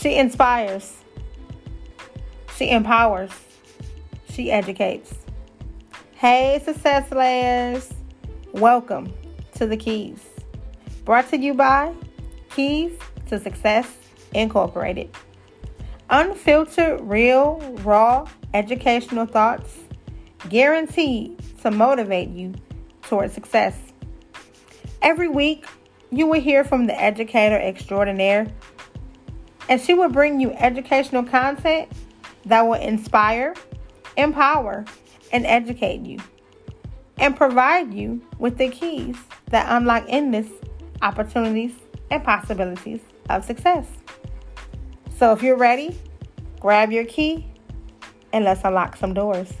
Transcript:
She inspires. She empowers. She educates. Hey, success layers. Welcome to the Keyz. Brought to you by Keyz to Success Incorporated. Unfiltered, real, raw, educational thoughts guaranteed to motivate you towards success. Every week, you will hear from the educator extraordinaire, and she will bring you educational content that will inspire, empower, and educate you, and provide you with the keys that unlock endless opportunities and possibilities of success. So if you're ready, grab your key and let's unlock some doors.